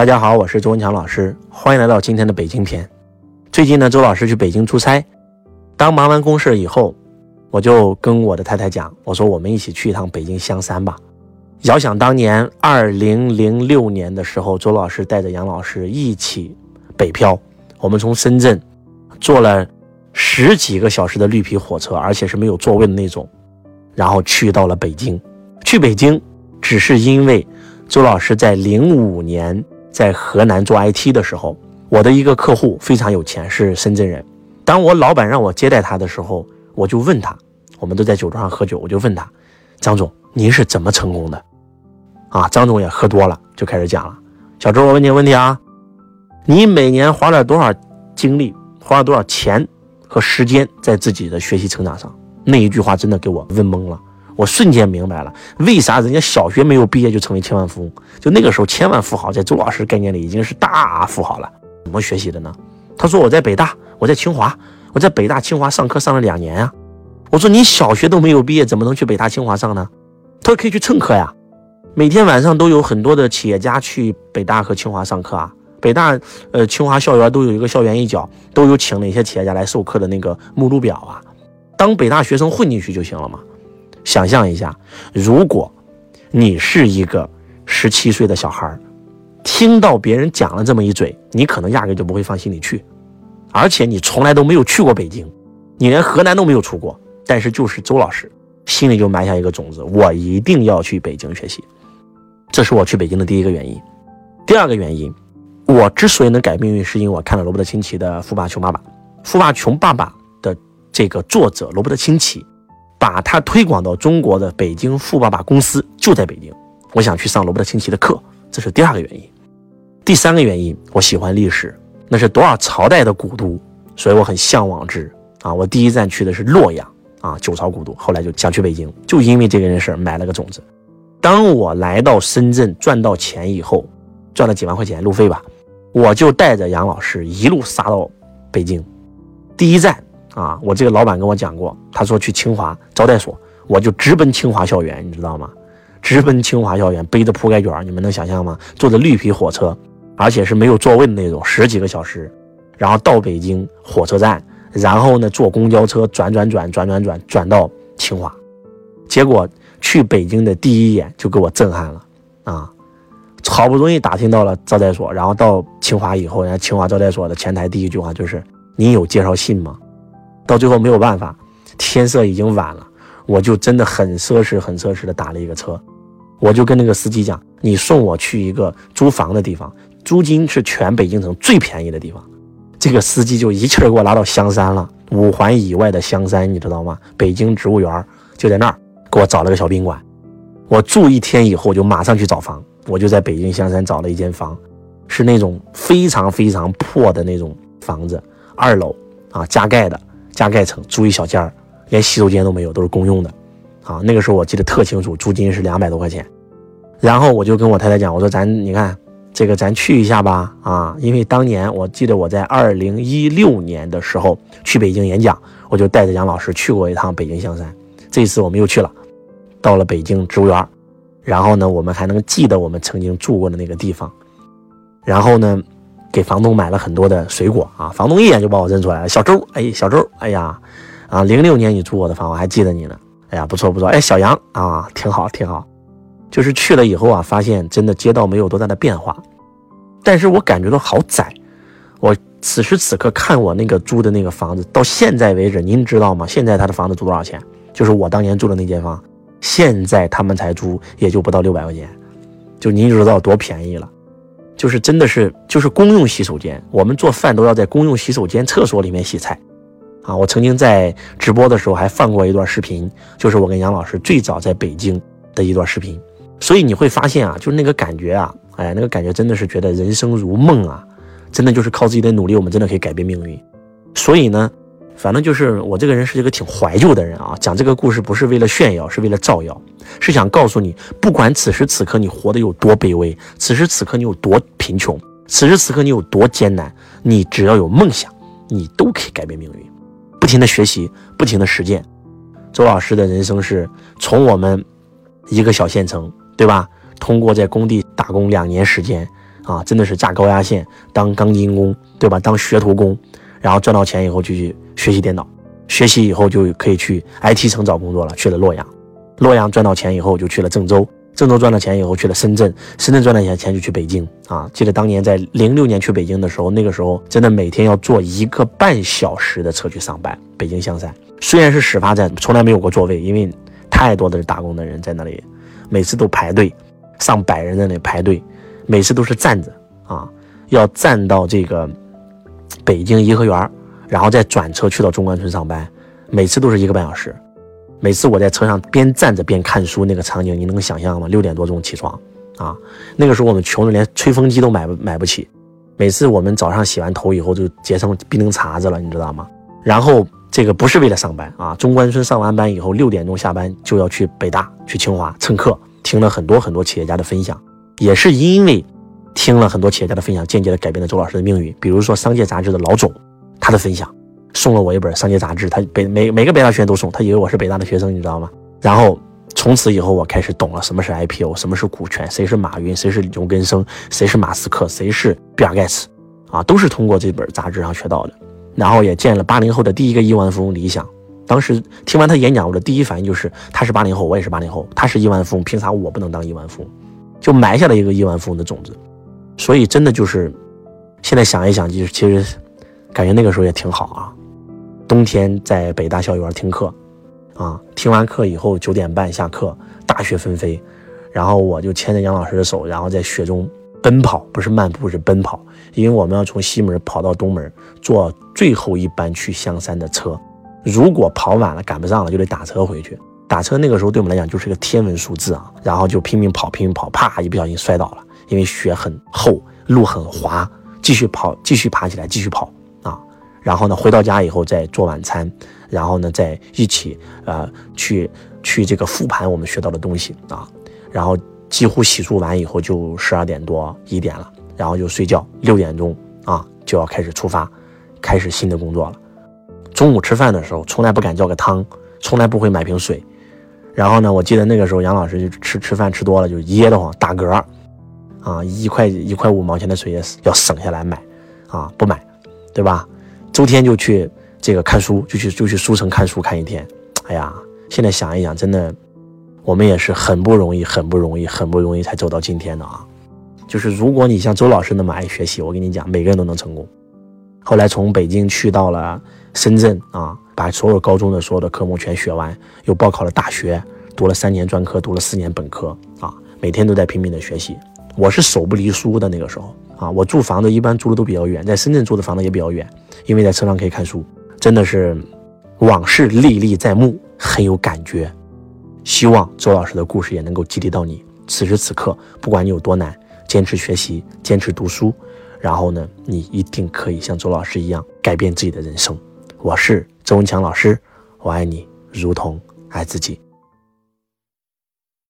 大家好，我是周文强老师，欢迎来到今天的北京篇。最近呢，周老师去北京出差，当忙完公事以后，我就跟我的太太讲，我说我们一起去一趟北京香山吧。遥想当年，二零零六年的时候，周老师带着杨老师一起北漂，我们从深圳坐了十几个小时的绿皮火车，而且是没有座位的那种，然后去到了北京。去北京只是因为周老师在零五年。在河南做 IT 的时候，我的一个客户非常有钱，是深圳人。当我老板让我接待他的时候，我就问他，我们都在酒桌上喝酒，我就问他，张总，您是怎么成功的？啊，张总也喝多了，就开始讲了。小周，我问你个问题啊，你每年花了多少精力，花了多少钱和时间在自己的学习成长上？那一句话真的给我问懵了。我瞬间明白了，为啥人家小学没有毕业就成为千万富翁？就那个时候，千万富豪在周老师概念里已经是大富豪了。怎么学习的呢？他说我在北大，我在清华，我在北大清华上课上了两年啊。我说你小学都没有毕业，怎么能去北大清华上呢？他说可以去蹭课呀，每天晚上都有很多的企业家去北大和清华上课啊。北大、呃清华校园都有一个校园一角，都有请哪些企业家来授课的那个目录表啊。当北大学生混进去就行了嘛。想象一下，如果你是一个十七岁的小孩听到别人讲了这么一嘴，你可能压根就不会放心里去，而且你从来都没有去过北京，你连河南都没有出过。但是就是周老师心里就埋下一个种子，我一定要去北京学习，这是我去北京的第一个原因。第二个原因，我之所以能改命运，是因为我看了罗伯特清崎的《富爸穷爸爸》，《富爸穷爸爸》的这个作者罗伯特清崎。把它推广到中国的北京富爸爸公司就在北京，我想去上罗伯特清崎的课，这是第二个原因。第三个原因，我喜欢历史，那是多少朝代的古都，所以我很向往之啊。我第一站去的是洛阳啊，九朝古都，后来就想去北京，就因为这件事埋了个种子。当我来到深圳赚到钱以后，赚了几万块钱路费吧，我就带着杨老师一路杀到北京，第一站。啊，我这个老板跟我讲过，他说去清华招待所，我就直奔清华校园，你知道吗？直奔清华校园，背着铺盖卷，你们能想象吗？坐着绿皮火车，而且是没有座位的那种，十几个小时，然后到北京火车站，然后呢坐公交车转转转转转转转到清华，结果去北京的第一眼就给我震撼了啊！好不容易打听到了招待所，然后到清华以后，人家清华招待所的前台第一句话就是：“你有介绍信吗？”到最后没有办法，天色已经晚了，我就真的很奢侈、很奢侈的打了一个车，我就跟那个司机讲：“你送我去一个租房的地方，租金是全北京城最便宜的地方。”这个司机就一气儿给我拉到香山了，五环以外的香山，你知道吗？北京植物园就在那儿，给我找了个小宾馆。我住一天以后就马上去找房，我就在北京香山找了一间房，是那种非常非常破的那种房子，二楼啊，加盖的。加盖层租一小间儿，连洗手间都没有，都是公用的。啊，那个时候我记得特清楚，租金是两百多块钱。然后我就跟我太太讲，我说咱你看这个咱去一下吧，啊，因为当年我记得我在二零一六年的时候去北京演讲，我就带着杨老师去过一趟北京香山。这次我们又去了，到了北京植物园，然后呢，我们还能记得我们曾经住过的那个地方。然后呢？给房东买了很多的水果啊！房东一眼就把我认出来了，小周，哎，小周，哎呀，啊，零六年你租我的房，我还记得你呢。哎呀，不错不错，哎，小杨啊，挺好挺好。就是去了以后啊，发现真的街道没有多大的变化，但是我感觉到好窄。我此时此刻看我那个租的那个房子，到现在为止，您知道吗？现在他的房子租多少钱？就是我当年住的那间房，现在他们才租也就不到六百块钱，就您就知道多便宜了。就是真的是就是公用洗手间，我们做饭都要在公用洗手间、厕所里面洗菜，啊，我曾经在直播的时候还放过一段视频，就是我跟杨老师最早在北京的一段视频。所以你会发现啊，就是那个感觉啊，哎，那个感觉真的是觉得人生如梦啊，真的就是靠自己的努力，我们真的可以改变命运。所以呢。反正就是我这个人是一个挺怀旧的人啊，讲这个故事不是为了炫耀，是为了照耀，是想告诉你，不管此时此刻你活得有多卑微，此时此刻你有多贫穷，此时此刻你有多艰难，你只要有梦想，你都可以改变命运。不停的学习，不停的实践。周老师的人生是从我们一个小县城，对吧？通过在工地打工两年时间，啊，真的是架高压线当钢筋工，对吧？当学徒工，然后赚到钱以后就去学习电脑，学习以后就可以去 IT 城找工作了，去了洛阳，洛阳赚到钱以后就去了郑州。郑州赚了钱以后去了深圳，深圳赚了钱钱就去北京啊！记得当年在零六年去北京的时候，那个时候真的每天要坐一个半小时的车去上班。北京香山虽然是始发站，从来没有过座位，因为太多的打工的人在那里，每次都排队，上百人在那里排队，每次都是站着啊，要站到这个北京颐和园，然后再转车去到中关村上班，每次都是一个半小时。每次我在车上边站着边看书，那个场景你能想象吗？六点多钟起床，啊，那个时候我们穷的连吹风机都买不买不起。每次我们早上洗完头以后就结成冰凌碴子了，你知道吗？然后这个不是为了上班啊，中关村上完班以后六点钟下班就要去北大、去清华蹭课，听了很多很多企业家的分享，也是因为听了很多企业家的分享，间接的改变了周老师的命运。比如说《商界》杂志的老总，他的分享。送了我一本商界杂志，他北每每个北大学生都送，他以为我是北大的学生，你知道吗？然后从此以后，我开始懂了什么是 IPO，什么是股权，谁是马云，谁是牛根生，谁是马斯克，谁是比尔盖茨，啊，都是通过这本杂志上学到的。然后也见了八零后的第一个亿万富翁李想，当时听完他演讲，我的第一反应就是他是八零后，我也是八零后，他是亿万富翁，凭啥我不能当亿万富翁？就埋下了一个亿万富翁的种子。所以真的就是现在想一想，就是其实感觉那个时候也挺好啊。冬天在北大校园听课，啊，听完课以后九点半下课，大雪纷飞，然后我就牵着杨老师的手，然后在雪中奔跑，不是漫步，是奔跑，因为我们要从西门跑到东门，坐最后一班去香山的车，如果跑晚了赶不上了，就得打车回去。打车那个时候对我们来讲就是个天文数字啊，然后就拼命跑，拼命跑，啪，一不小心摔倒了，因为雪很厚，路很滑，继续跑，继续爬起来，继续跑啊。然后呢，回到家以后再做晚餐，然后呢，再一起呃去去这个复盘我们学到的东西啊，然后几乎洗漱完以后就十二点多一点了，然后就睡觉，六点钟啊就要开始出发，开始新的工作了。中午吃饭的时候从来不敢叫个汤，从来不会买瓶水，然后呢，我记得那个时候杨老师就吃吃饭吃多了就噎得慌打嗝，啊一块一块五毛钱的水也要省下来买，啊不买，对吧？周天就去这个看书，就去就去书城看书看一天。哎呀，现在想一想，真的，我们也是很不容易，很不容易，很不容易才走到今天的啊。就是如果你像周老师那么爱学习，我跟你讲，每个人都能成功。后来从北京去到了深圳啊，把所有高中的所有的科目全学完，又报考了大学，读了三年专科，读了四年本科啊，每天都在拼命的学习。我是手不离书的那个时候。啊，我住房子一般住的都比较远，在深圳住的房子也比较远，因为在车上可以看书，真的是往事历历在目，很有感觉。希望周老师的故事也能够激励到你。此时此刻，不管你有多难，坚持学习，坚持读书，然后呢，你一定可以像周老师一样改变自己的人生。我是周文强老师，我爱你如同爱自己。